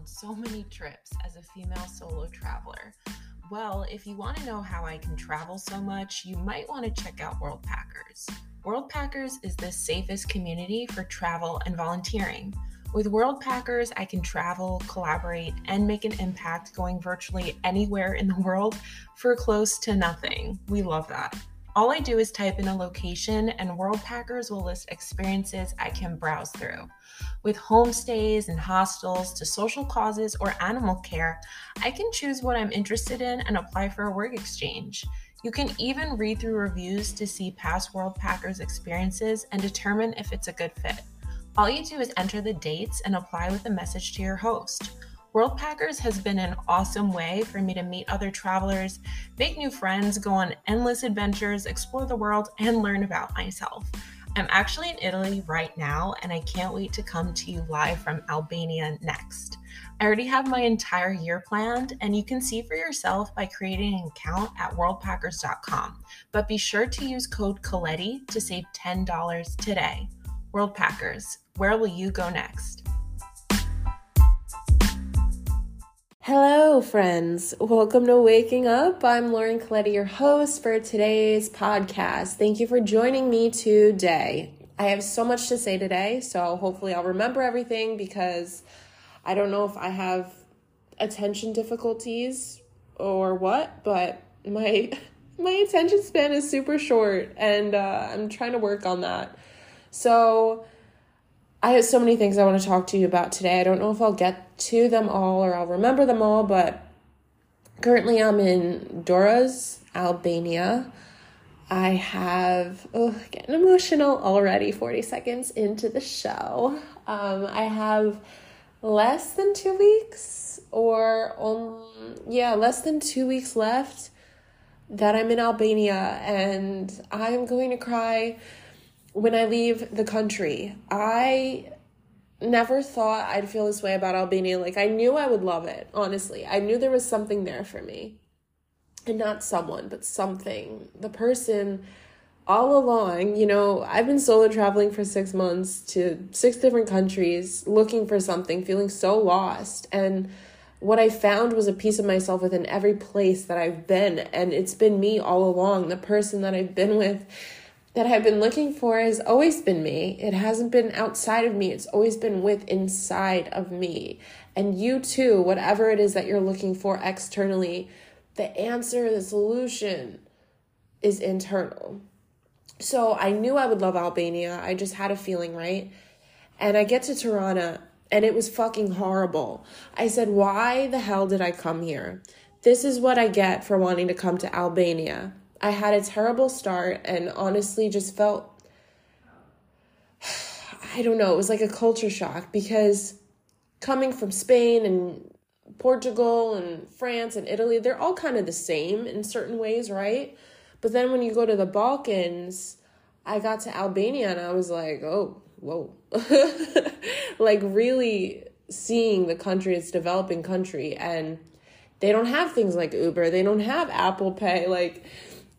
on so many trips as a female solo traveler. Well, if you want to know how I can travel so much, you might want to check out Worldpackers. Worldpackers is the safest community for travel and volunteering. With Worldpackers, I can travel, collaborate, and make an impact going virtually anywhere in the world for close to nothing. We love that. All I do is type in a location, and Worldpackers will list experiences I can browse through. With homestays and hostels to social causes or animal care, I can choose what I'm interested in and apply for a work exchange. You can even read through reviews to see past Worldpackers experiences and determine if it's a good fit. All you do is enter the dates and apply with a message to your host. Worldpackers has been an awesome way for me to meet other travelers, make new friends, go on endless adventures, explore the world, and learn about myself. I'm actually in Italy right now, and I can't wait to come to you live from Albania next. I already have my entire year planned, and you can see for yourself by creating an account at worldpackers.com. But be sure to use code Colletti to save $10 today. Worldpackers, where will you go next? Hello, friends. Welcome to Waking Up. I'm Lauren Colletti, your host for today's podcast. Thank you for joining me today. I have so much to say today, so hopefully I'll remember everything because I don't know if I have attention difficulties or what, but my my attention span is super short and uh, I'm trying to work on that. So I have so many things I want to talk to you about today. I don't know if I'll get to them all or I'll remember them all, but currently I'm in Durrës, Albania. I have oh getting emotional already 40 seconds into the show. Um, I have less than two weeks or um, yeah, less than two weeks left that I'm in Albania and I'm going to cry when I leave the country, I never thought I'd feel this way about Albania. Like, I knew I would love it, honestly. I knew there was something there for me. And not someone, but something. The person all along, you know, I've been solo traveling for six months to six different countries, looking for something, feeling so lost. And what I found was a piece of myself within every place that I've been. And it's been me all along, the person that I've been with that I've been looking for has always been me. It hasn't been outside of me, it's always been with inside of me. And you too, whatever it is that you're looking for externally, the answer, the solution is internal. So I knew I would love Albania. I just had a feeling, right? And I get to Tirana and it was fucking horrible. I said, Why the hell did I come here? This is what I get for wanting to come to Albania. I had a terrible start and honestly just felt I don't know, it was like a culture shock because coming from Spain and Portugal and France and Italy, they're all kind of the same in certain ways, right? But then when you go to the Balkans, I got to Albania and I was like, oh, whoa. like really seeing the country, it's developing country and they don't have things like Uber, they don't have Apple Pay, like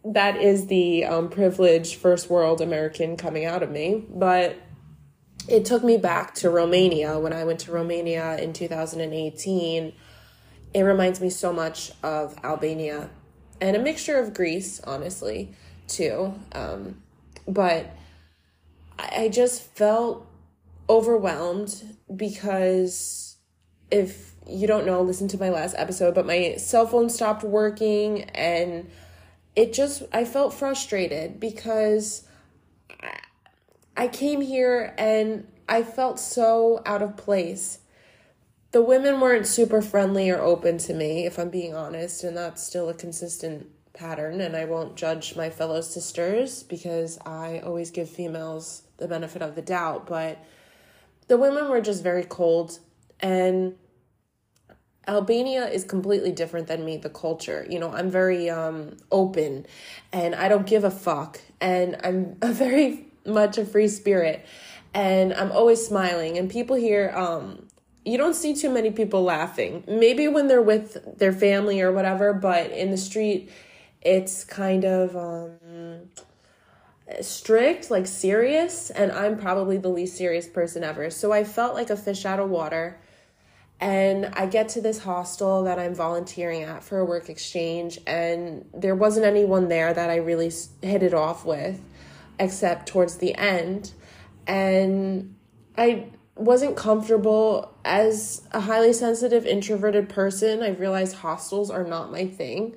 that is the um, privileged first world American coming out of me. But it took me back to Romania when I went to Romania in 2018. It reminds me so much of Albania and a mixture of Greece, honestly, too. Um, but I just felt overwhelmed because if you don't know, listen to my last episode, but my cell phone stopped working and it just I felt frustrated because I came here and I felt so out of place. The women weren't super friendly or open to me, if I'm being honest, and that's still a consistent pattern. And I won't judge my fellow sisters because I always give females the benefit of the doubt. But the women were just very cold and Albania is completely different than me, the culture. You know, I'm very um open and I don't give a fuck and I'm a very much a free spirit and I'm always smiling and people here um you don't see too many people laughing. Maybe when they're with their family or whatever, but in the street it's kind of um strict, like serious, and I'm probably the least serious person ever. So I felt like a fish out of water And I get to this hostel that I'm volunteering at for a work exchange, and there wasn't anyone there that I really hit it off with, except towards the end. And I wasn't comfortable as a highly sensitive, introverted person. I realized hostels are not my thing.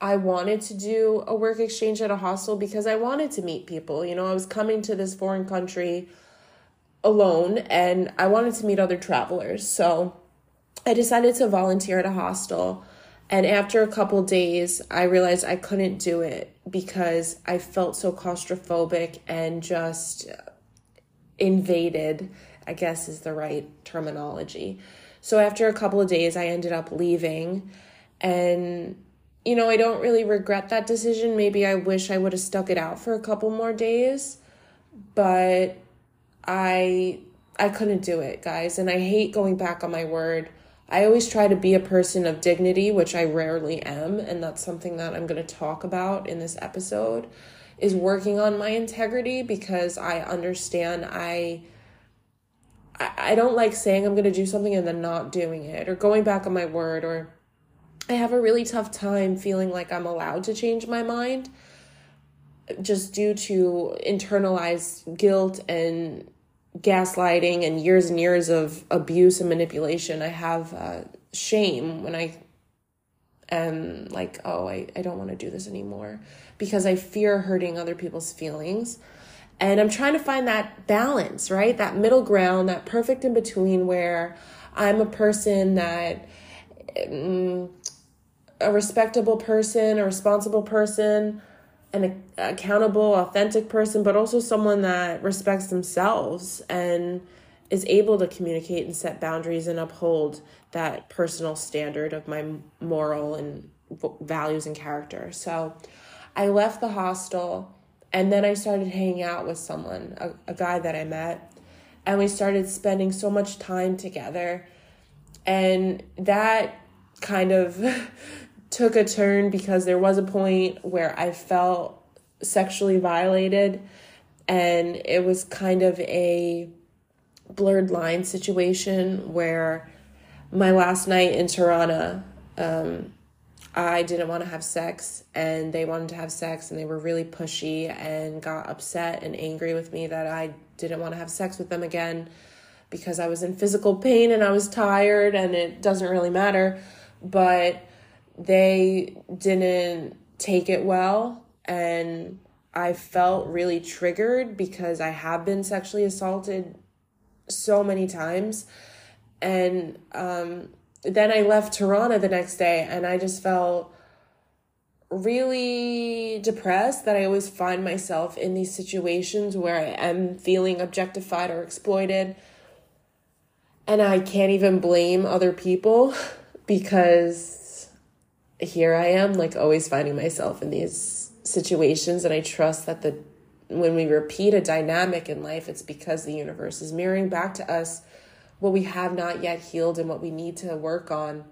I wanted to do a work exchange at a hostel because I wanted to meet people. You know, I was coming to this foreign country alone and I wanted to meet other travelers. So I decided to volunteer at a hostel. And after a couple days, I realized I couldn't do it because I felt so claustrophobic and just invaded, I guess is the right terminology. So after a couple of days, I ended up leaving and you know, I don't really regret that decision. Maybe I wish I would have stuck it out for a couple more days, but I I couldn't do it, guys, and I hate going back on my word. I always try to be a person of dignity, which I rarely am, and that's something that I'm going to talk about in this episode is working on my integrity because I understand I I don't like saying I'm going to do something and then not doing it or going back on my word or I have a really tough time feeling like I'm allowed to change my mind just due to internalized guilt and gaslighting and years and years of abuse and manipulation. I have uh, shame when I am like, oh, I, I don't want to do this anymore because I fear hurting other people's feelings. And I'm trying to find that balance, right? That middle ground, that perfect in between where I'm a person that. Um, a respectable person, a responsible person, an accountable, authentic person, but also someone that respects themselves and is able to communicate and set boundaries and uphold that personal standard of my moral and values and character. So I left the hostel and then I started hanging out with someone, a, a guy that I met, and we started spending so much time together. And that kind of took a turn because there was a point where I felt sexually violated and it was kind of a blurred line situation where my last night in Tirana, um, I didn't want to have sex and they wanted to have sex and they were really pushy and got upset and angry with me that I didn't want to have sex with them again because I was in physical pain and I was tired and it doesn't really matter. But they didn't take it well and I felt really triggered because I have been sexually assaulted so many times. And um, then I left Tirana the next day and I just felt really depressed that I always find myself in these situations where I am feeling objectified or exploited. And I can't even blame other people because here I am, like always finding myself in these situations. And I trust that the when we repeat a dynamic in life, it's because the universe is mirroring back to us what we have not yet healed and what we need to work on.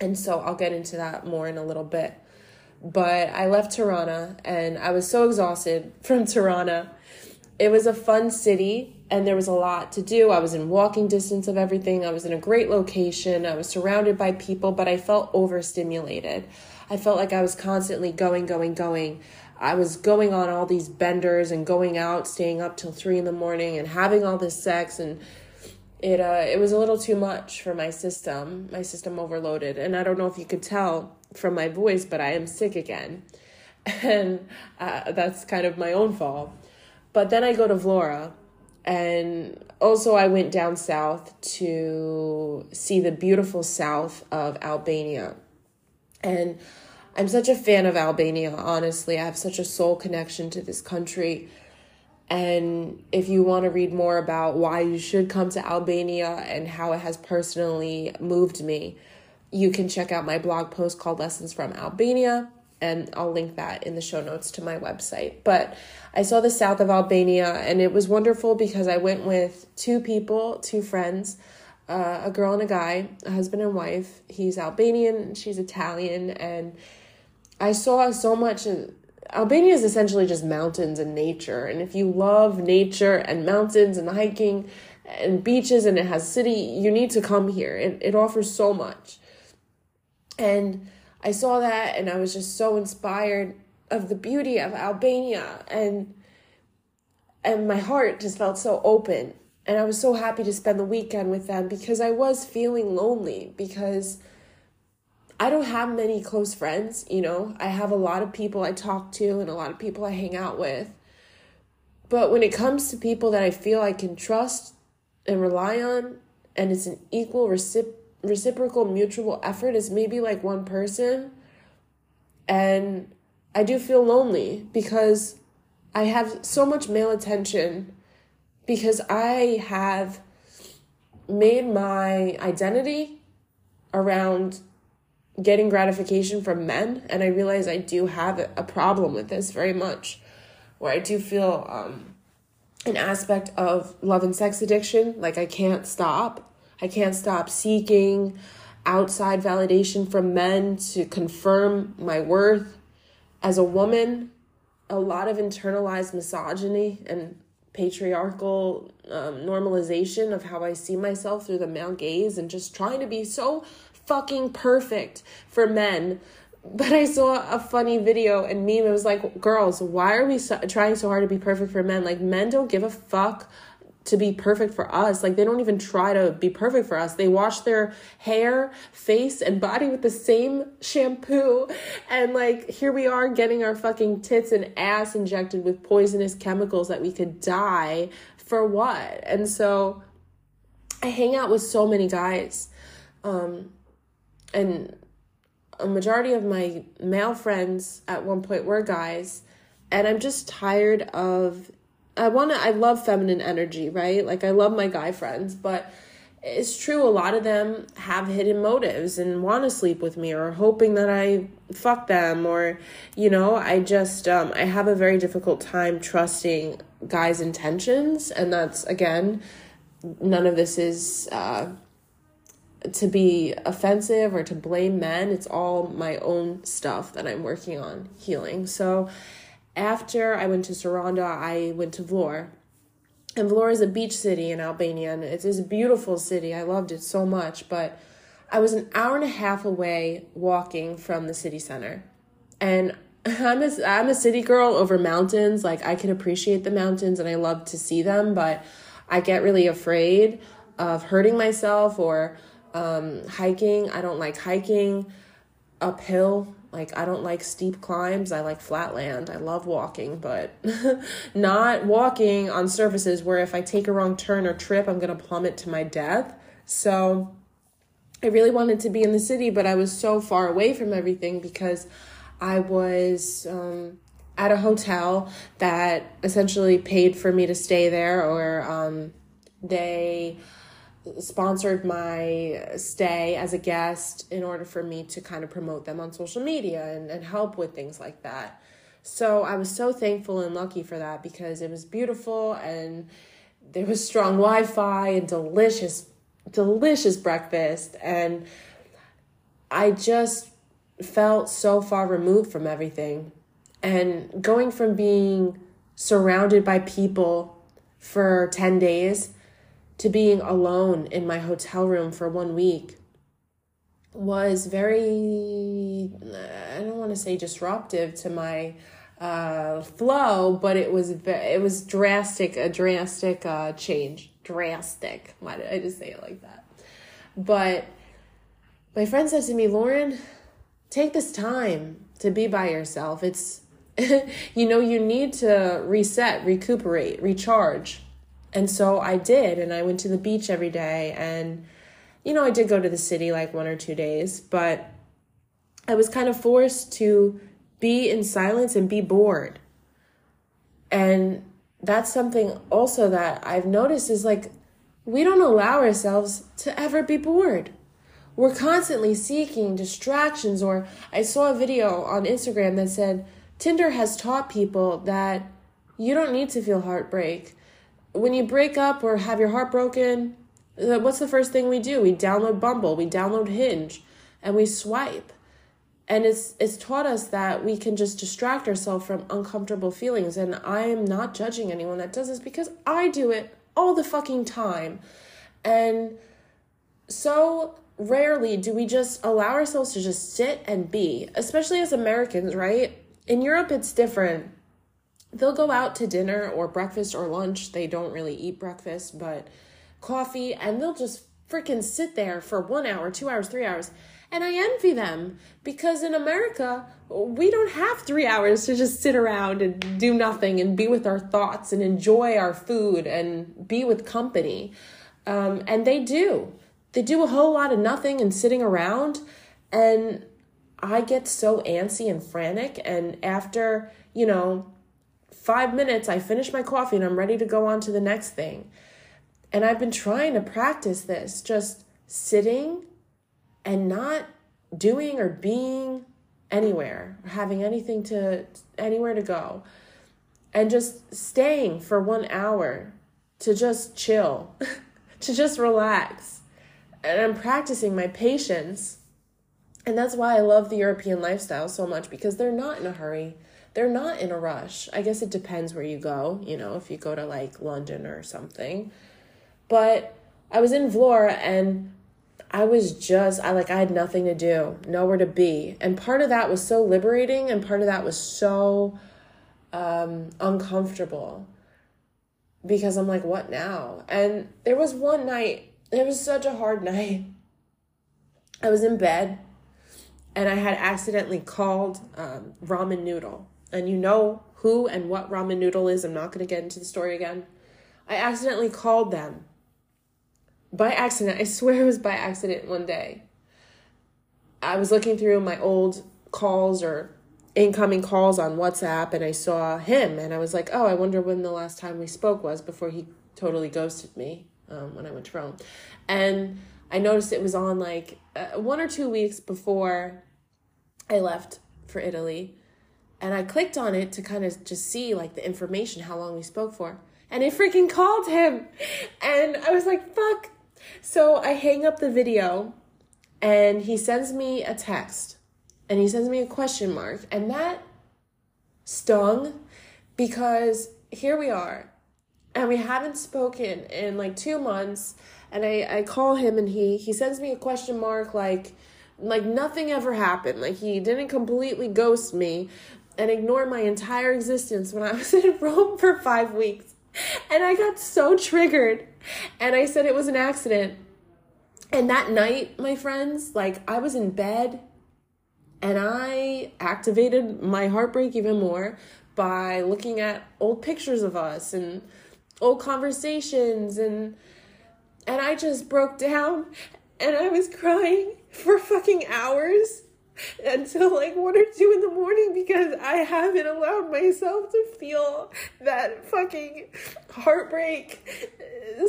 And so I'll get into that more in a little bit. But I left Tirana and I was so exhausted from Tirana. It was a fun city and there was a lot to do. I was in walking distance of everything. I was in a great location. I was surrounded by people, but I felt overstimulated. I felt like I was constantly going, going, going. I was going on all these benders and going out, staying up till three in the morning and having all this sex and it uh it was a little too much for my system. My system overloaded. And I don't know if you could tell from my voice, but I am sick again. And uh, that's kind of my own fault. But then I go to Vlora and also, I went down south to see the beautiful south of Albania. And I'm such a fan of Albania, honestly. I have such a soul connection to this country. And if you want to read more about why you should come to Albania and how it has personally moved me, you can check out my blog post called Lessons from Albania and I'll link that in the show notes to my website. But I saw the south of Albania and it was wonderful because I went with two people, two friends, uh, a girl and a guy, a husband and wife. He's Albanian, she's Italian, and I saw so much. Albania is essentially just mountains and nature. And if you love nature and mountains and hiking, and beaches and it has city. You need to come here. It, it offers so much. And I saw that and I was just so inspired of the beauty of Albania and and my heart just felt so open and I was so happy to spend the weekend with them because I was feeling lonely because I don't have many close friends, you know. I have a lot of people I talk to and a lot of people I hang out with. But when it comes to people that I feel I can trust and rely on, and it's an equal recip- reciprocal mutual effort, is maybe like one person. And I do feel lonely because I have so much male attention because I have made my identity around getting gratification from men and i realize i do have a problem with this very much where i do feel um, an aspect of love and sex addiction like i can't stop i can't stop seeking outside validation from men to confirm my worth as a woman a lot of internalized misogyny and patriarchal um, normalization of how I see myself through the male gaze and just trying to be so fucking perfect for men. But I saw a funny video and meme. It was like, girls, why are we so- trying so hard to be perfect for men? Like, men don't give a fuck to be perfect for us. Like they don't even try to be perfect for us. They wash their hair, face, and body with the same shampoo. And like here we are getting our fucking tits and ass injected with poisonous chemicals that we could die for what? And so I hang out with so many guys. Um and a majority of my male friends at one point were guys and I'm just tired of I want to I love feminine energy, right? Like I love my guy friends, but it's true a lot of them have hidden motives and want to sleep with me or hoping that I fuck them or you know, I just um I have a very difficult time trusting guys' intentions and that's again none of this is uh to be offensive or to blame men. It's all my own stuff that I'm working on healing. So after I went to Saranda, I went to Vlor. And Vlor is a beach city in Albania, and it is a beautiful city. I loved it so much, but I was an hour and a half away walking from the city center. And I'm a, I'm a city girl over mountains. Like, I can appreciate the mountains and I love to see them, but I get really afraid of hurting myself or um, hiking. I don't like hiking uphill like I don't like steep climbs. I like flat land. I love walking, but not walking on surfaces where if I take a wrong turn or trip, I'm going to plummet to my death. So I really wanted to be in the city, but I was so far away from everything because I was um, at a hotel that essentially paid for me to stay there, or um, they sponsored my stay as a guest in order for me to kind of promote them on social media and, and help with things like that. So I was so thankful and lucky for that because it was beautiful and there was strong Wi Fi and delicious, delicious breakfast. And I just felt so far removed from everything. And going from being surrounded by people for 10 days to being alone in my hotel room for one week was very i don't want to say disruptive to my uh, flow but it was it was drastic a drastic uh, change. Drastic. Why did i just say it like that? But my friend said to me lauren take this time to be by yourself. It's you know you need to reset recuperate recharge and so I did, and I went to the beach every day. And, you know, I did go to the city like one or two days, but I was kind of forced to be in silence and be bored. And that's something also that I've noticed is like, we don't allow ourselves to ever be bored. We're constantly seeking distractions. Or I saw a video on Instagram that said Tinder has taught people that you don't need to feel heartbreak when you break up or have your heart broken, uh, what's the first thing we do? We download Bumble, we download Hinge, and we swipe. And it's it's taught us that we can just distract ourselves from uncomfortable feelings. And I am not judging anyone that does this because I do it all the fucking time. And so rarely do we just allow ourselves to just sit and be, especially as Americans, right? In Europe, it's different. They'll go out to dinner or breakfast or lunch. They don't really eat breakfast, but coffee, and they'll just freaking sit there for one hour, two hours, three hours. And I envy them because in America, we don't have three hours to just sit around and do nothing and be with our thoughts and enjoy our food and be with company. Um, and they do. They do a whole lot of nothing and sitting around. And I get so antsy and frantic. And after, you know, five minutes, I finish my coffee and I'm ready to go on to the next thing. And I've been trying to practice this, just sitting and not doing or being anywhere, having anything to anywhere to go, and just staying for one hour to just chill, to just relax. And I'm practicing my patience. And that's why I love the European lifestyle so much because they're not in a hurry. They're not in a rush. I guess it depends where you go, you know, if you go to like London or something. But I was in Vlora and I was just I like I had nothing to do, nowhere to be. And part of that was so liberating and part of that was so um uncomfortable. Because I'm like, what now? And there was one night, it was such a hard night. I was in bed and I had accidentally called um, ramen noodle. And you know who and what ramen noodle is. I'm not going to get into the story again. I accidentally called them by accident. I swear it was by accident one day. I was looking through my old calls or incoming calls on WhatsApp and I saw him and I was like, oh, I wonder when the last time we spoke was before he totally ghosted me um, when I went to Rome. And I noticed it was on like uh, one or two weeks before I left for Italy. And I clicked on it to kind of just see like the information, how long we spoke for. And it freaking called him. And I was like, fuck, so I hang up the video and he sends me a text and he sends me a question mark. And that stung because here we are and we haven't spoken in like two months. And I, I call him and he, he sends me a question mark like, like nothing ever happened. Like he didn't completely ghost me and ignore my entire existence when I was in Rome for five weeks. And I got so triggered and I said it was an accident. And that night, my friends, like I was in bed and I activated my heartbreak even more by looking at old pictures of us and old conversations and and I just broke down and I was crying for fucking hours until like one or two in the morning because I haven't allowed myself to feel that fucking heartbreak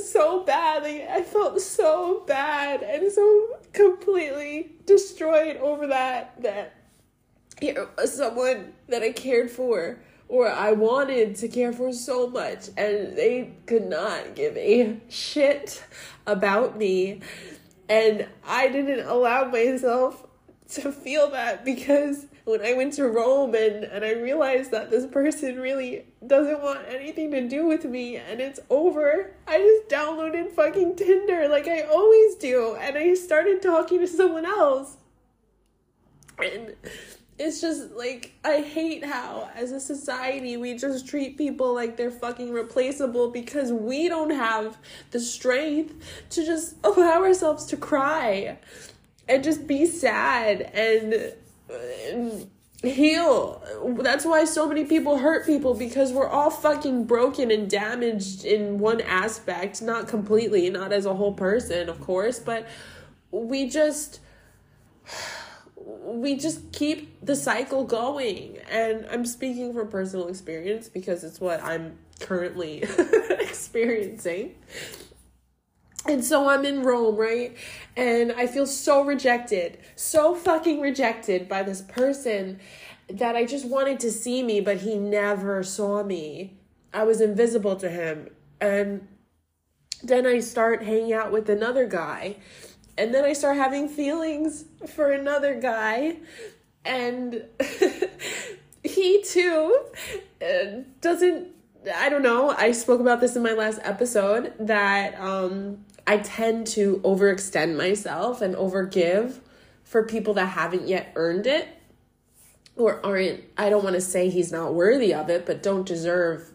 so bad. Like, I felt so bad and so completely destroyed over that that you know, someone that I cared for or I wanted to care for so much and they could not give a shit about me and I didn't allow myself to feel that because when I went to Rome and, and I realized that this person really doesn't want anything to do with me and it's over, I just downloaded fucking Tinder like I always do and I started talking to someone else. And it's just like I hate how as a society we just treat people like they're fucking replaceable because we don't have the strength to just allow ourselves to cry and just be sad and, and heal. That's why so many people hurt people because we're all fucking broken and damaged in one aspect, not completely, not as a whole person, of course, but we just we just keep the cycle going. And I'm speaking from personal experience because it's what I'm currently experiencing. And so I'm in Rome, right? And I feel so rejected, so fucking rejected by this person that I just wanted to see me, but he never saw me. I was invisible to him. And then I start hanging out with another guy. And then I start having feelings for another guy. And he too uh, doesn't I don't know. I spoke about this in my last episode that um, I tend to overextend myself and overgive for people that haven't yet earned it or aren't, I don't want to say he's not worthy of it, but don't deserve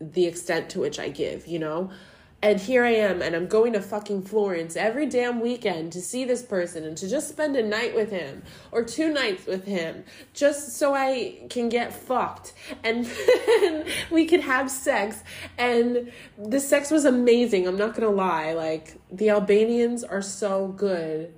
the extent to which I give, you know? And here I am, and I'm going to fucking Florence every damn weekend to see this person and to just spend a night with him or two nights with him just so I can get fucked and we could have sex. And the sex was amazing, I'm not gonna lie. Like, the Albanians are so good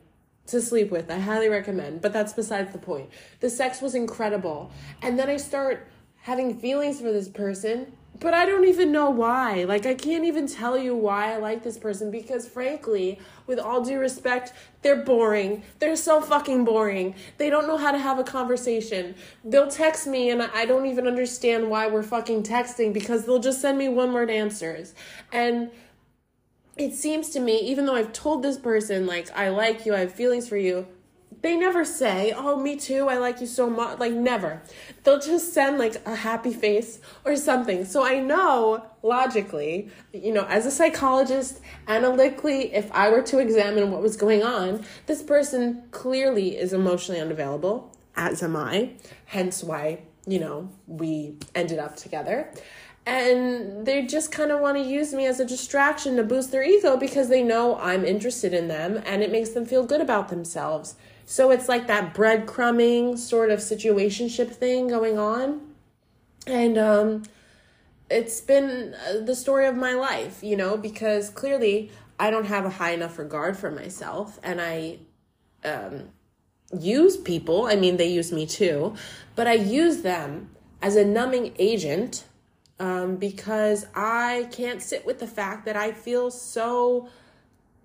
to sleep with. I highly recommend, but that's besides the point. The sex was incredible. And then I start having feelings for this person but I don't even know why. Like, I can't even tell you why I like this person because, frankly, with all due respect, they're boring. They're so fucking boring. They don't know how to have a conversation. They'll text me and I don't even understand why we're fucking texting because they'll just send me one word answers. And it seems to me, even though I've told this person, like, I like you, I have feelings for you, they never say, "Oh, me too. I like you so much." Like never. They'll just send like a happy face or something. So I know logically, you know, as a psychologist, analytically, if I were to examine what was going on, this person clearly is emotionally unavailable, as am I. Hence why, you know, we ended up together. And they just kind of want to use me as a distraction to boost their ego because they know I'm interested in them and it makes them feel good about themselves. So it's like that breadcrumbing sort of situationship thing going on. And um, it's been uh, the story of my life, you know, because clearly I don't have a high enough regard for myself and I um, use people. I mean, they use me too, but I use them as a numbing agent um, because I can't sit with the fact that I feel so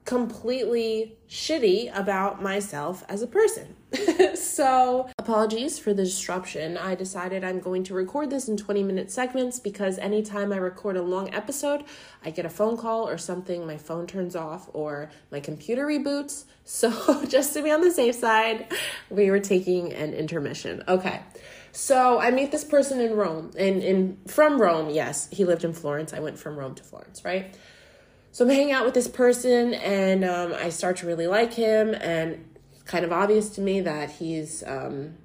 completely shitty about myself as a person. so, apologies for the disruption. I decided I'm going to record this in 20 minute segments because anytime I record a long episode, I get a phone call or something, my phone turns off or my computer reboots. So, just to be on the safe side, we were taking an intermission. Okay. So I meet this person in Rome, and in, from Rome. Yes, he lived in Florence. I went from Rome to Florence, right? So I'm hanging out with this person and um, I start to really like him. And it's kind of obvious to me that he's, um,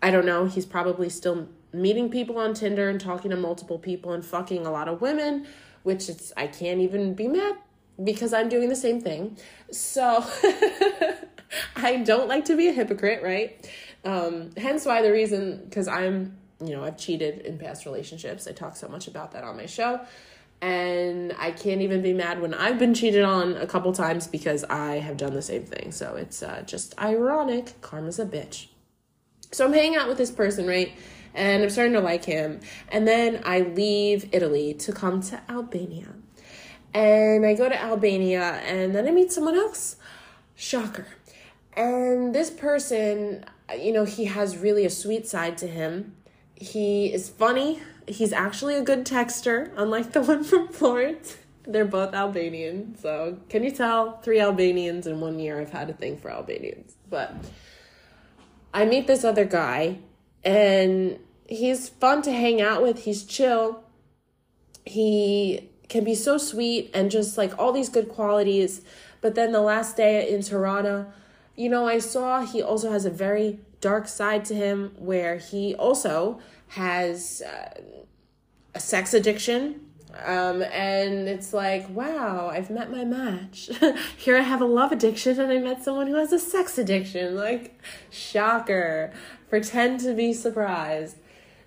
I don't know, he's probably still meeting people on Tinder and talking to multiple people and fucking a lot of women, which it's, I can't even be mad because I'm doing the same thing. So I don't like to be a hypocrite, right? Um, hence why the reason, because I'm, you know, I've cheated in past relationships. I talk so much about that on my show and I can't even be mad when I've been cheated on a couple times because I have done the same thing. So it's uh, just ironic. Karma's a bitch. So I'm hanging out with this person, right? And I'm starting to like him. And then I leave Italy to come to Albania. And I go to Albania and then I meet someone else. Shocker. And this person, you know, he has really a sweet side to him. He is funny he's actually a good texter, unlike the one from Florence. They're both Albanian. So, can you tell? Three Albanians in one year. I've had a thing for Albanians. But I meet this other guy, and he's fun to hang out with. He's chill. He can be so sweet and just like all these good qualities. But then the last day in Tirana, you know, I saw he also has a very dark side to him where he also has uh, a sex addiction. Um, and it's like, wow, I've met my match. Here I have a love addiction, and I met someone who has a sex addiction. Like, shocker. Pretend to be surprised.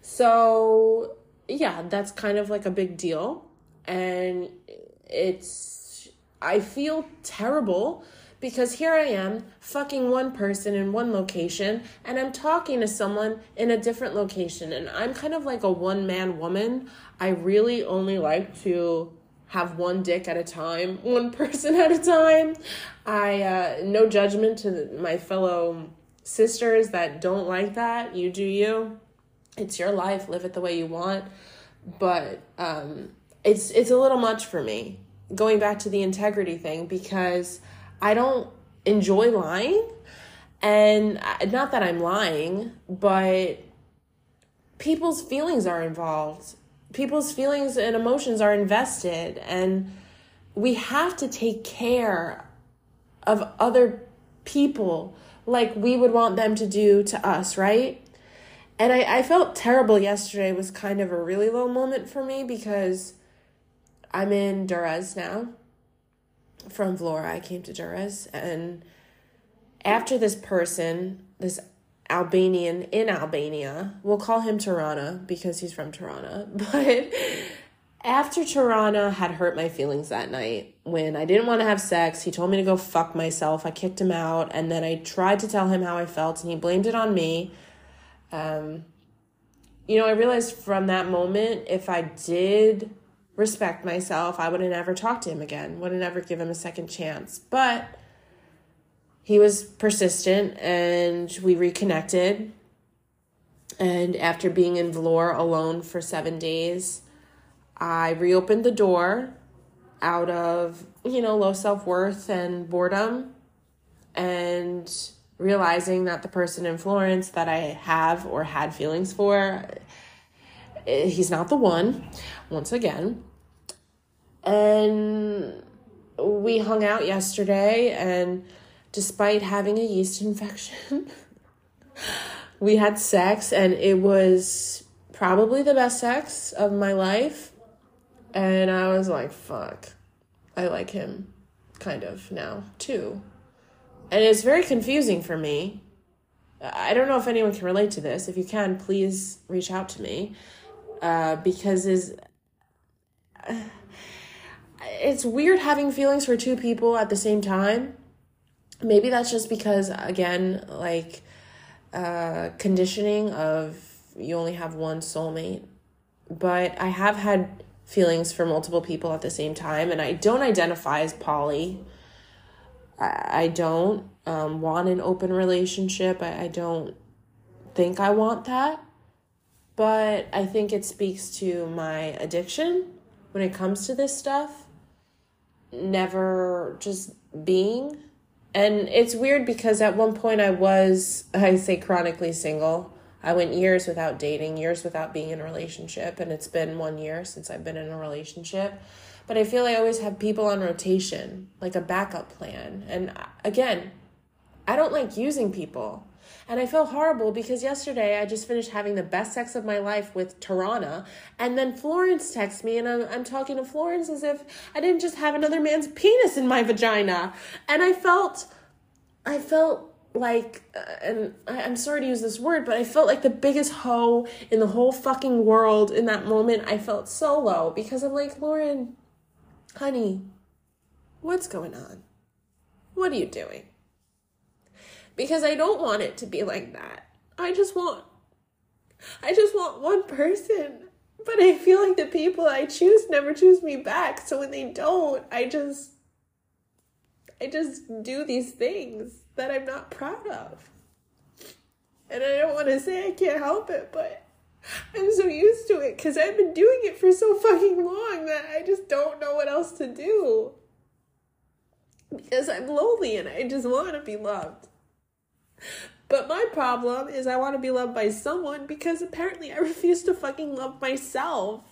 So, yeah, that's kind of like a big deal. And it's, I feel terrible because here I am fucking one person in one location and I'm talking to someone in a different location and I'm kind of like a one man woman. I really only like to have one dick at a time, one person at a time. I uh no judgment to my fellow sisters that don't like that. You do you. It's your life, live it the way you want. But um it's it's a little much for me. Going back to the integrity thing because I don't enjoy lying. And not that I'm lying, but people's feelings are involved. people's feelings and emotions are invested and we have to take care of other people like we would want them to do to us, right? And I, I felt terrible yesterday was kind of a really low moment for me because I'm in Durrës now. From Vlora, I came to Durrës. And after this person, this Albanian in Albania, we'll call him Tirana because he's from Tirana. But after Tirana had hurt my feelings that night, when I didn't want to have sex, he told me to go fuck myself. I kicked him out, and then I tried to tell him how I felt, and he blamed it on me. Um, you know, I realized from that moment, if I did respect myself, I would have never talked to him again, would have never give him a second chance. But he was persistent and we reconnected. And after being in Vlore alone for seven days, I reopened the door out of, you know, low self worth and boredom and realizing that the person in Florence that I have or had feelings for, eh, he's not the one, once again. And we hung out yesterday, and despite having a yeast infection, we had sex, and it was probably the best sex of my life. And I was like, fuck, I like him kind of now, too. And it's very confusing for me. I don't know if anyone can relate to this. If you can, please reach out to me. Uh, because is it's weird having feelings for two people at the same time. Maybe that's just because again, like uh conditioning of you only have one soulmate. But I have had feelings for multiple people at the same time and I don't identify as poly. I, don't um, want an open relationship. I, I don't think I want that. But I think it speaks to my addiction when it comes to this stuff. Never just being. And it's weird because at one point I was, I say, chronically single. I went years without dating, years without being in a relationship, and it's been one year since I've been in a relationship but I feel I always have people on rotation, like a backup plan. And uh, again, I don't like using people. And I feel horrible because yesterday I just finished having the best sex of my life with Tirana. And then Florence texts me, and I'm, I'm talking to Florence as if I didn't just have another man's penis in my vagina. And I felt, I felt like, uh, and I, I'm sorry to use this word, but I felt like the biggest hoe in the whole fucking world in that moment. I felt so low because I'm like, Lauren, Honey, what's going on? What are you doing? Because I don't want it to be like that. I just want I just want one person. But I feel like the people I choose never choose me back. So when they don't, I just I just do these things that I'm not proud of. And I don't want to say I can't help it, but I'm so used to it because I've been doing it for so fucking long that I just don't know what else to do. Because I'm lonely and I just want to be loved. But my problem is I want to be loved by someone because apparently I refuse to fucking love myself.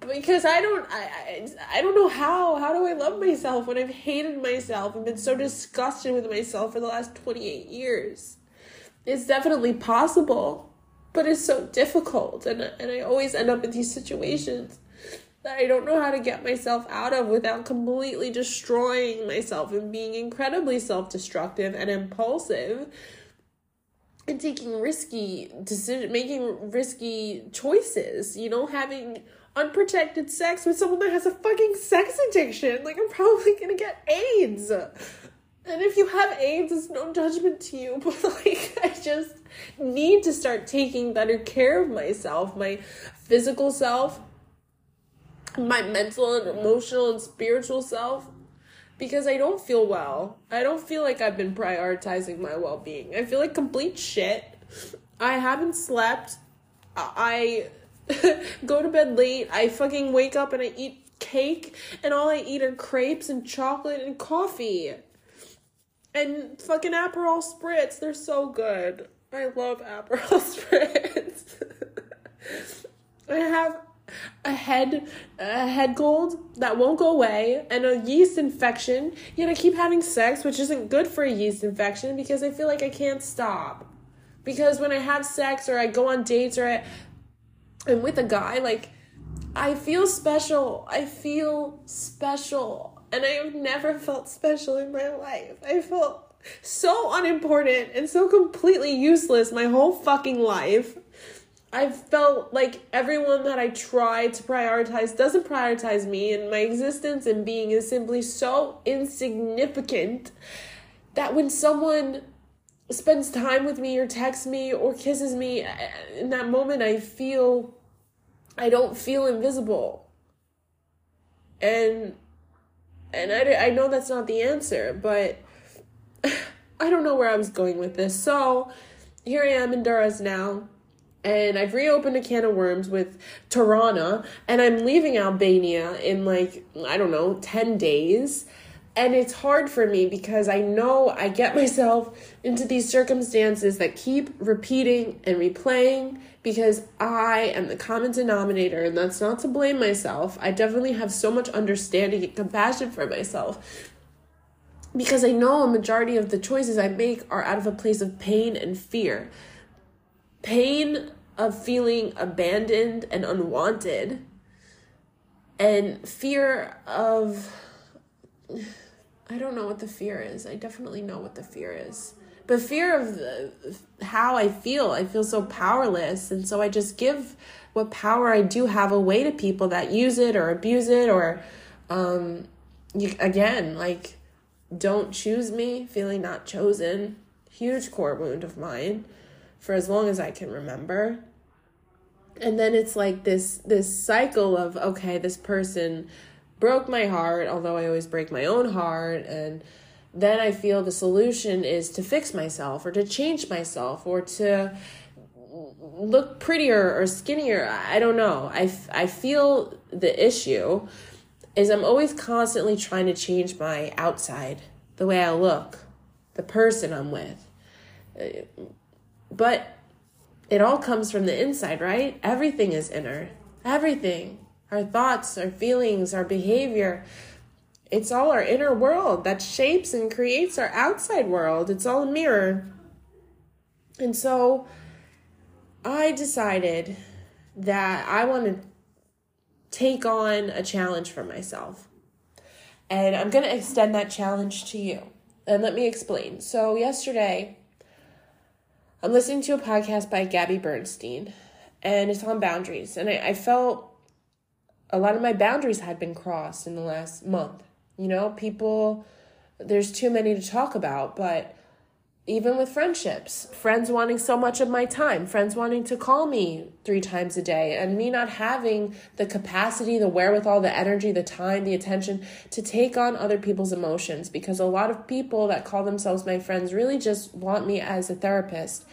Because I don't I, I I don't know how. How do I love myself when I've hated myself and been so disgusted with myself for the last 28 years? It's definitely possible but it's so difficult and and I always end up in these situations that I don't know how to get myself out of without completely destroying myself and being incredibly self-destructive and impulsive and taking risky decision making risky choices, you know, having unprotected sex with someone that has a fucking sex addiction. Like I'm probably to get AIDS. And if you have AIDS, it's no judgment to you, but like, I just need to start taking better care of myself, my physical self, my mental and emotional and spiritual self, because I don't feel well. I don't feel like I've been prioritizing my well being. I feel like complete shit. I haven't slept. I go to bed late. I fucking wake up and I eat cake, and all I eat are crepes and chocolate and coffee. And fucking Aperol Spritz, they're so good. I love Aperol Spritz. I have a head a head cold that won't go away and a yeast infection. Yet i keep having sex which isn't good for a yeast infection because i feel like i can't stop. Because when i have sex or i go on dates or I, i'm with a guy like i feel special. I feel special. And i have never felt special in my life. I felt so unimportant and so completely useless my whole fucking life I've felt like everyone that I try to prioritize doesn't prioritize me, and my existence and being is simply so insignificant that when someone spends time with me or texts me or kisses me, uh, in that moment I feel I don't feel invisible. And and I, I know that's not the answer, but I don't know where I was going with this. So here I am in Durrës now and I've reopened a can of worms with Tirana, and I'm leaving Albania in like, I don't know, 10 days. And it's hard for me because I know I get myself into these circumstances that keep repeating and replaying because I am the common denominator, and that's not to blame myself. I definitely have so much understanding and compassion for myself because I know a majority of the choices I make are out of a place of pain and fear pain of feeling abandoned and unwanted, and fear of. I don't know what the fear is. I definitely know what the fear is. But fear of the, how I feel. I feel so powerless. And so I just give what power I do have away to people that use it or abuse it or, um, you, again, like, don't choose me, feeling not chosen. Huge core wound of mine for as long as I can remember. And then it's like this this cycle of okay, this person broke my heart, although I always break my own heart and then I feel the solution is to fix myself or to change myself or to look prettier or skinnier. I don't know. I, I feel the issue is I'm always constantly trying to change my outside, the way I look, the person I'm with. But it all comes from the inside, right? Everything is inner. Everything. Our thoughts, our feelings, our behavior. It's all our inner world that shapes and creates our outside world. It's all a mirror. And so I decided that I want to take on a challenge for myself. And I'm going to extend that challenge to you. And let me explain. So, yesterday, I'm listening to a podcast by Gabby Bernstein, and it's on boundaries. And I, I felt a lot of my boundaries had been crossed in the last month. You know, people, there's too many to talk about, but even with friendships, friends wanting so much of my time, friends wanting to call me three times a day, and me not having the capacity, the wherewithal, the energy, the time, the attention to take on other people's emotions. Because a lot of people that call themselves my friends really just want me as a therapist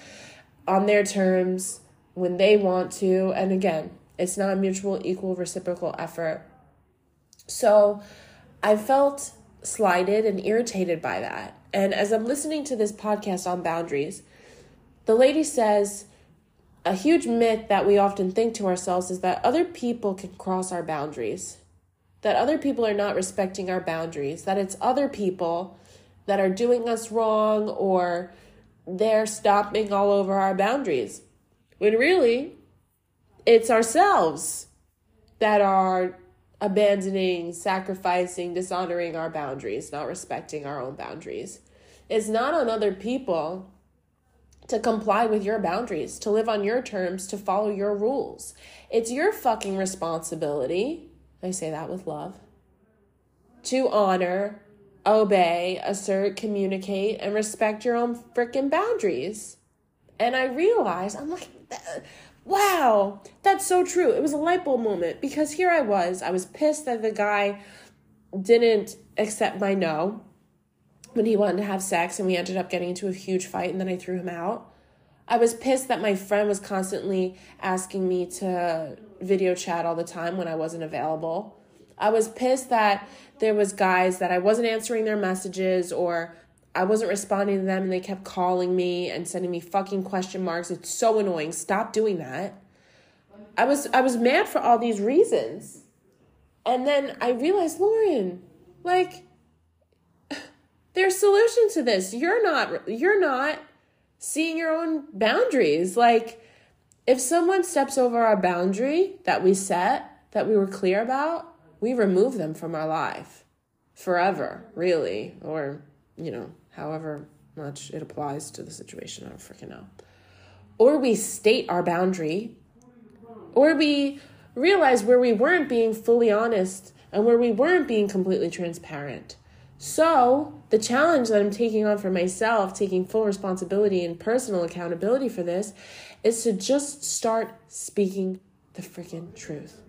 on their terms when they want to. And again, it's not a mutual, equal, reciprocal effort. So I felt slighted and irritated by that. And as I'm listening to this podcast on boundaries, the lady says a huge myth that we often think to ourselves is that other people can cross our boundaries, that other people are not respecting our boundaries, that it's other people that are doing us wrong or they're stopping all over our boundaries. When really, it's ourselves that are abandoning, sacrificing, dishonoring our boundaries, not respecting our own boundaries. It's not on other people to comply with your boundaries, to live on your terms, to follow your rules. It's your fucking responsibility. I say that with love. To honor, obey, assert, communicate, and respect your own freaking boundaries. And I realize, I'm like, wow, that's so true. It was a light bulb moment because here I was. I was pissed that the guy didn't accept my no when he wanted to have sex and we ended up getting into a huge fight and then I threw him out. I was pissed that my friend was constantly asking me to video chat all the time when I wasn't available. I was pissed that there was guys that I wasn't answering their messages or I wasn't responding to them and they kept calling me and sending me fucking question marks. It's so annoying. Stop doing that. I was I was mad for all these reasons. And then I realized, Lauren, like there's solution to this. You're not you're not seeing your own boundaries. Like if someone steps over our boundary that we set, that we were clear about, we remove them from our life forever, really, or, you know, however much it applies to the situation. I don't freaking know. Or we state our boundary, or we realize where we weren't being fully honest and where we weren't being completely transparent. So, the challenge that I'm taking on for myself, taking full responsibility and personal accountability for this, is to just start speaking the freaking truth.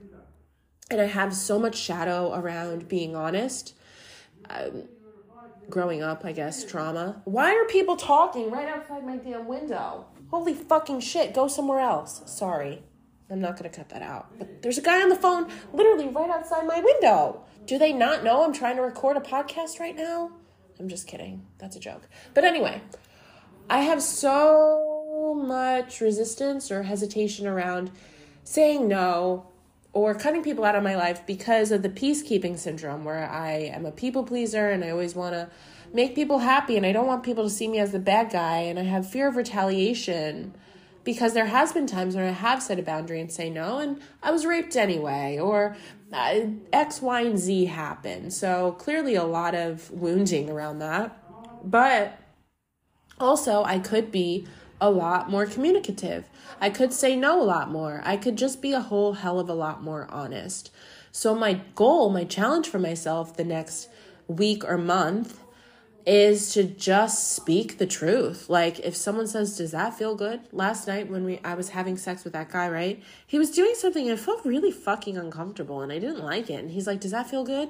And I have so much shadow around being honest. Um, growing up, I guess, trauma. Why are people talking right outside my damn window? Holy fucking shit, go somewhere else. Sorry. I'm not gonna cut that out. But there's a guy on the phone literally right outside my window. Do they not know I'm trying to record a podcast right now? I'm just kidding. That's a joke. But anyway, I have so much resistance or hesitation around saying no or cutting people out of my life because of the peacekeeping syndrome where I am a people pleaser and I always want to make people happy and I don't want people to see me as the bad guy and I have fear of retaliation because there has been times when I have set a boundary and say no, and I was raped anyway, or uh, X, Y, and Z happened. So clearly, a lot of wounding around that. But also, I could be a lot more communicative. I could say no a lot more. I could just be a whole hell of a lot more honest. So, my goal, my challenge for myself the next week or month is to just speak the truth. Like if someone says, "Does that feel good?" Last night when we I was having sex with that guy, right? He was doing something and I felt really fucking uncomfortable and I didn't like it. And he's like, "Does that feel good?"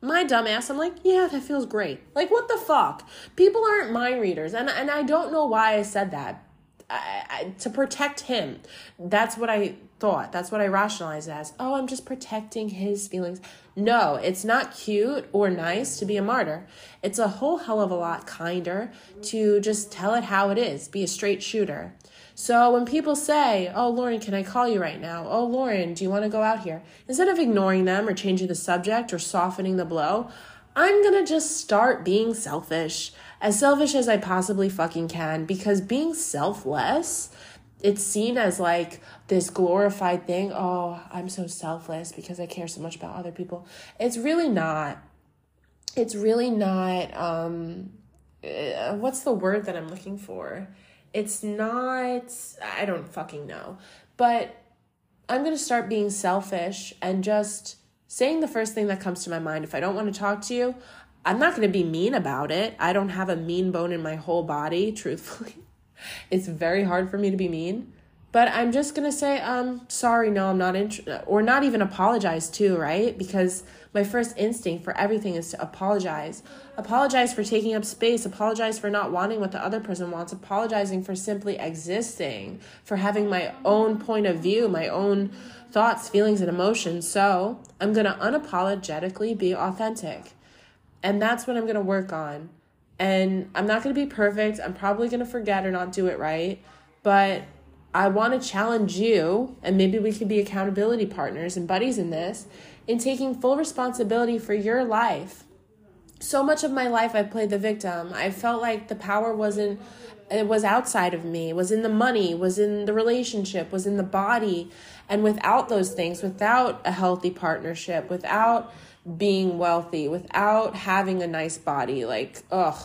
My dumbass, I'm like, "Yeah, that feels great." Like what the fuck? People aren't mind readers. And and I don't know why I said that. I, I, to protect him. That's what I thought. That's what I rationalized as. Oh, I'm just protecting his feelings. No, it's not cute or nice to be a martyr. It's a whole hell of a lot kinder to just tell it how it is, be a straight shooter. So when people say, Oh, Lauren, can I call you right now? Oh, Lauren, do you want to go out here? Instead of ignoring them or changing the subject or softening the blow, I'm gonna just start being selfish. As selfish as I possibly fucking can because being selfless it's seen as like this glorified thing. Oh, I'm so selfless because I care so much about other people. It's really not. It's really not. Um, uh, what's the word that I'm looking for? It's not. I don't fucking know. But I'm gonna start being selfish and just saying the first thing that comes to my mind. If I don't want to talk to you, I'm not gonna be mean about it. I don't have a mean bone in my whole body, truthfully it's very hard for me to be mean. But I'm just gonna say, um, sorry, no, I'm not interested, or not even apologize too, right? Because my first instinct for everything is to apologize. Apologize for taking up space. Apologize for not wanting what the other person wants. Apologizing for simply existing, for having my own point of view, my own thoughts, feelings, and emotions. So I'm gonna unapologetically be authentic. And that's what I'm gonna work on. And I'm not going to be perfect. I'm probably going to forget or not do it right. But I want to challenge you, and maybe we could be accountability partners and buddies in this, in taking full responsibility for your life. So much of my life I played the victim. I felt like the power wasn't it was outside of me, was in the money, was in the relationship, was in the body. And without those things, without a healthy partnership, without being wealthy, without having a nice body, like, ugh,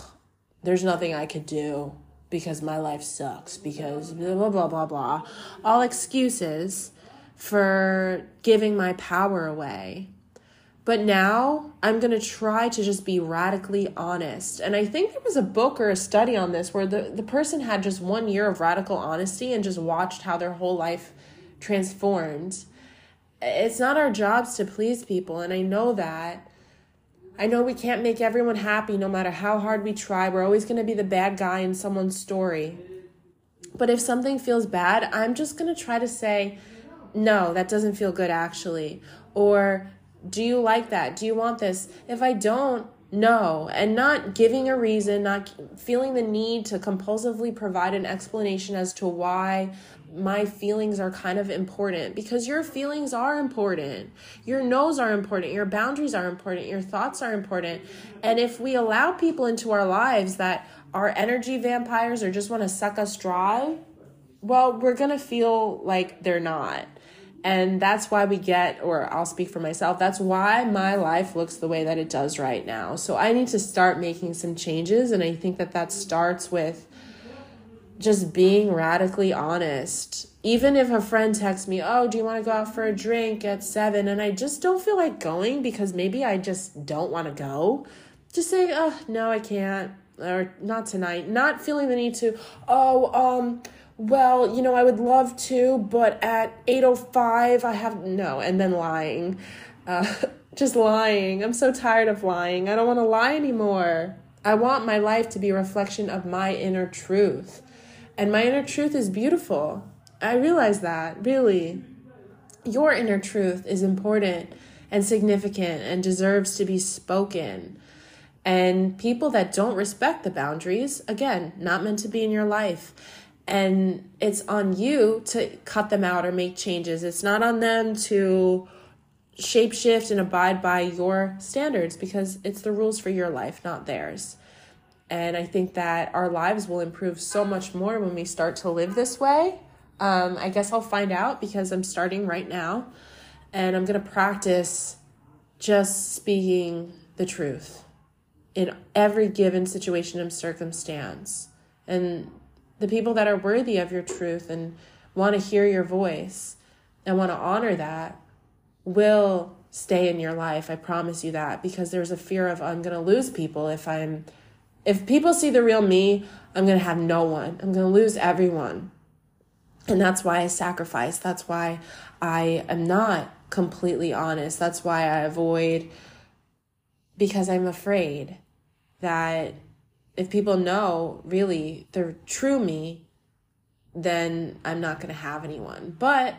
there's nothing I could do because my life sucks, because blah, blah, blah, blah, blah. All excuses for giving my power away. But now I'm going to try to just be radically honest. And I think there was a book or a study on this where the, the person had just one year of radical honesty and just watched how their whole life transformed. It's not our jobs to please people and i know that. I know we can't make everyone happy no matter how hard we try. We're always going to be the bad guy in someone's story. But if something feels bad i'm just going to try to say no that doesn't feel good actually. Or do you like that do you want this if i don't no and not giving a reason not feeling the need to compulsively provide an explanation as to why my feelings are kind of important because your feelings are important. Your no's are important. Your boundaries are important. Your thoughts are important. And if we allow people into our lives that are energy vampires or just want to suck us dry, well, we're going to feel like they're not. And that's why we get, or I'll speak for myself, that's why my life looks the way that it does right now. So I need to start making some changes. And I think that that starts with just being radically honest. Even if a friend texts me, Oh, do you want to go out for a drink at seven? And I just don't feel like going because maybe I just don't want to go. Just say, Oh, no, I can't. Or not tonight. Not feeling the need to, Oh, um, well, you know, I would love to, but at 8:05 I have no, and then lying. Uh, just lying. I'm so tired of lying. I don't want to lie anymore. I want my life to be a reflection of my inner truth. And my inner truth is beautiful. I realize that, really. Your inner truth is important and significant and deserves to be spoken. And people that don't respect the boundaries, again, not meant to be in your life and it's on you to cut them out or make changes. It's not on them to shapeshift and abide by your standards because it's the rules for your life, not theirs. And I think that our lives will improve so much more when we start to live this way. Um, I guess I'll find out because I'm starting right now and I'm going to practice just speaking the truth in every given situation and circumstance. And the people that are worthy of your truth and want to hear your voice and want to honor that will stay in your life. I promise you that because there's a fear of I'm going to lose people if I'm if people see the real me, I'm going to have no one. I'm going to lose everyone. And that's why I sacrifice. That's why I am not completely honest. That's why I avoid because I'm afraid that if people know really the true me, then I'm not going to have anyone. But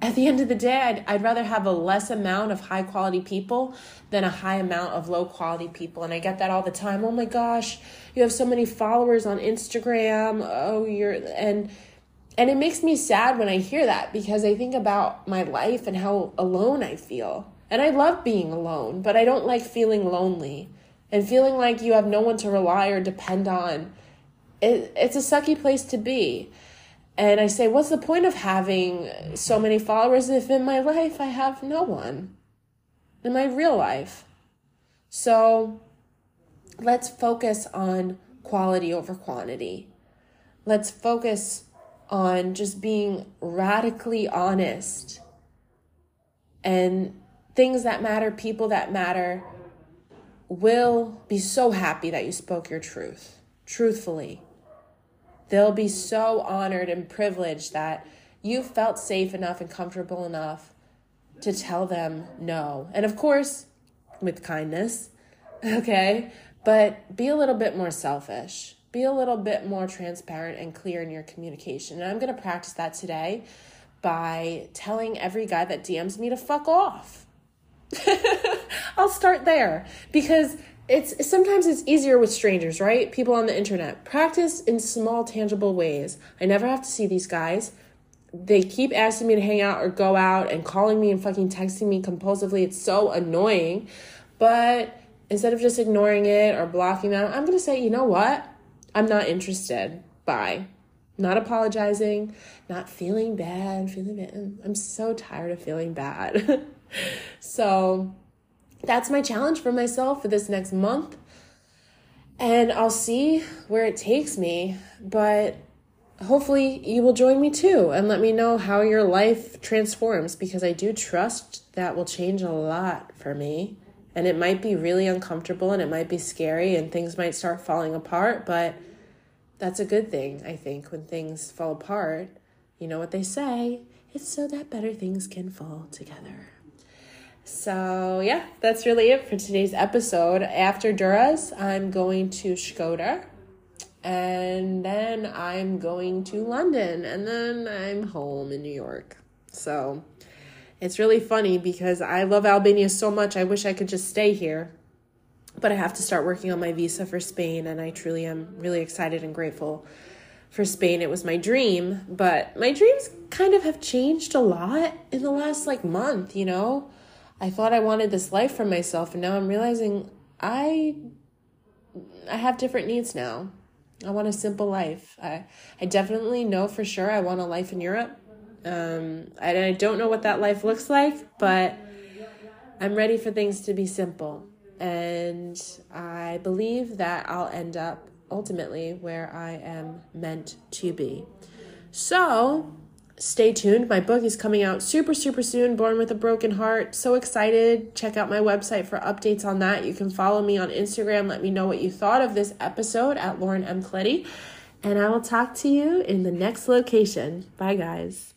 at the end of the day, I'd, I'd rather have a less amount of high quality people than a high amount of low quality people. And I get that all the time. Oh my gosh, you have so many followers on Instagram. Oh, you're, and, and it makes me sad when I hear that because I think about my life and how alone I feel. And I love being alone, but I don't like feeling lonely and feeling like you have no one to rely or depend on. It, it's a sucky place to be. And I say, what's the point of having so many followers if in my life I have no one? In my real life. So let's focus on quality over quantity. Let's focus on just being radically honest and things that matter, people that matter, will be so happy that you spoke your truth, truthfully. They'll be so honored and privileged that you felt safe enough and comfortable enough to tell them no. And of course, with kindness, okay? But be a little bit more selfish. Be a little bit more transparent and clear in your communication. And I'm going to practice that today by telling every guy that DMs me to fuck off. I'll start there because it's sometimes it's easier with strangers, right? People on the internet. Practice in small tangible ways. I never have to see these guys. They keep asking me to hang out or go out and calling me and fucking texting me compulsively. It's so annoying. But instead of just ignoring it or blocking them, I'm going to say, "You know what? I'm not interested. Bye." Not apologizing, not feeling bad, feeling bad. I'm so tired of feeling bad. so that's my challenge for myself for this next month. And I'll see where it takes me. But hopefully, you will join me too and let me know how your life transforms because I do trust that will change a lot for me. And it might be really uncomfortable and it might be scary and things might start falling apart, but that's a good thing, I think, when things fall apart. You know what they say it's so that better things can fall together. So, yeah, that's really it for today's episode. After Durrës, I'm going to Skoda and then I'm going to London and then I'm home in New York. So, it's really funny because I love Albania so much. I wish I could just stay here. But I have to start working on my visa for Spain and I truly am really excited and grateful for Spain. It was my dream, but my dreams kind of have changed a lot in the last like month, you know? I thought I wanted this life for myself and now I'm realizing I I have different needs now. I want a simple life. I I definitely know for sure I want a life in Europe. Um I, I don't know what that life looks like, but I'm ready for things to be simple. And I believe that I'll end up ultimately where I am meant to be. So, stay tuned. My book is coming out super, super soon. Born with a Broken Heart. So excited. Check out my website for updates on that. You can follow me on Instagram. Let me know what you thought of this episode at Lauren M. Colletti. And I will talk to you in the next location. Bye, guys.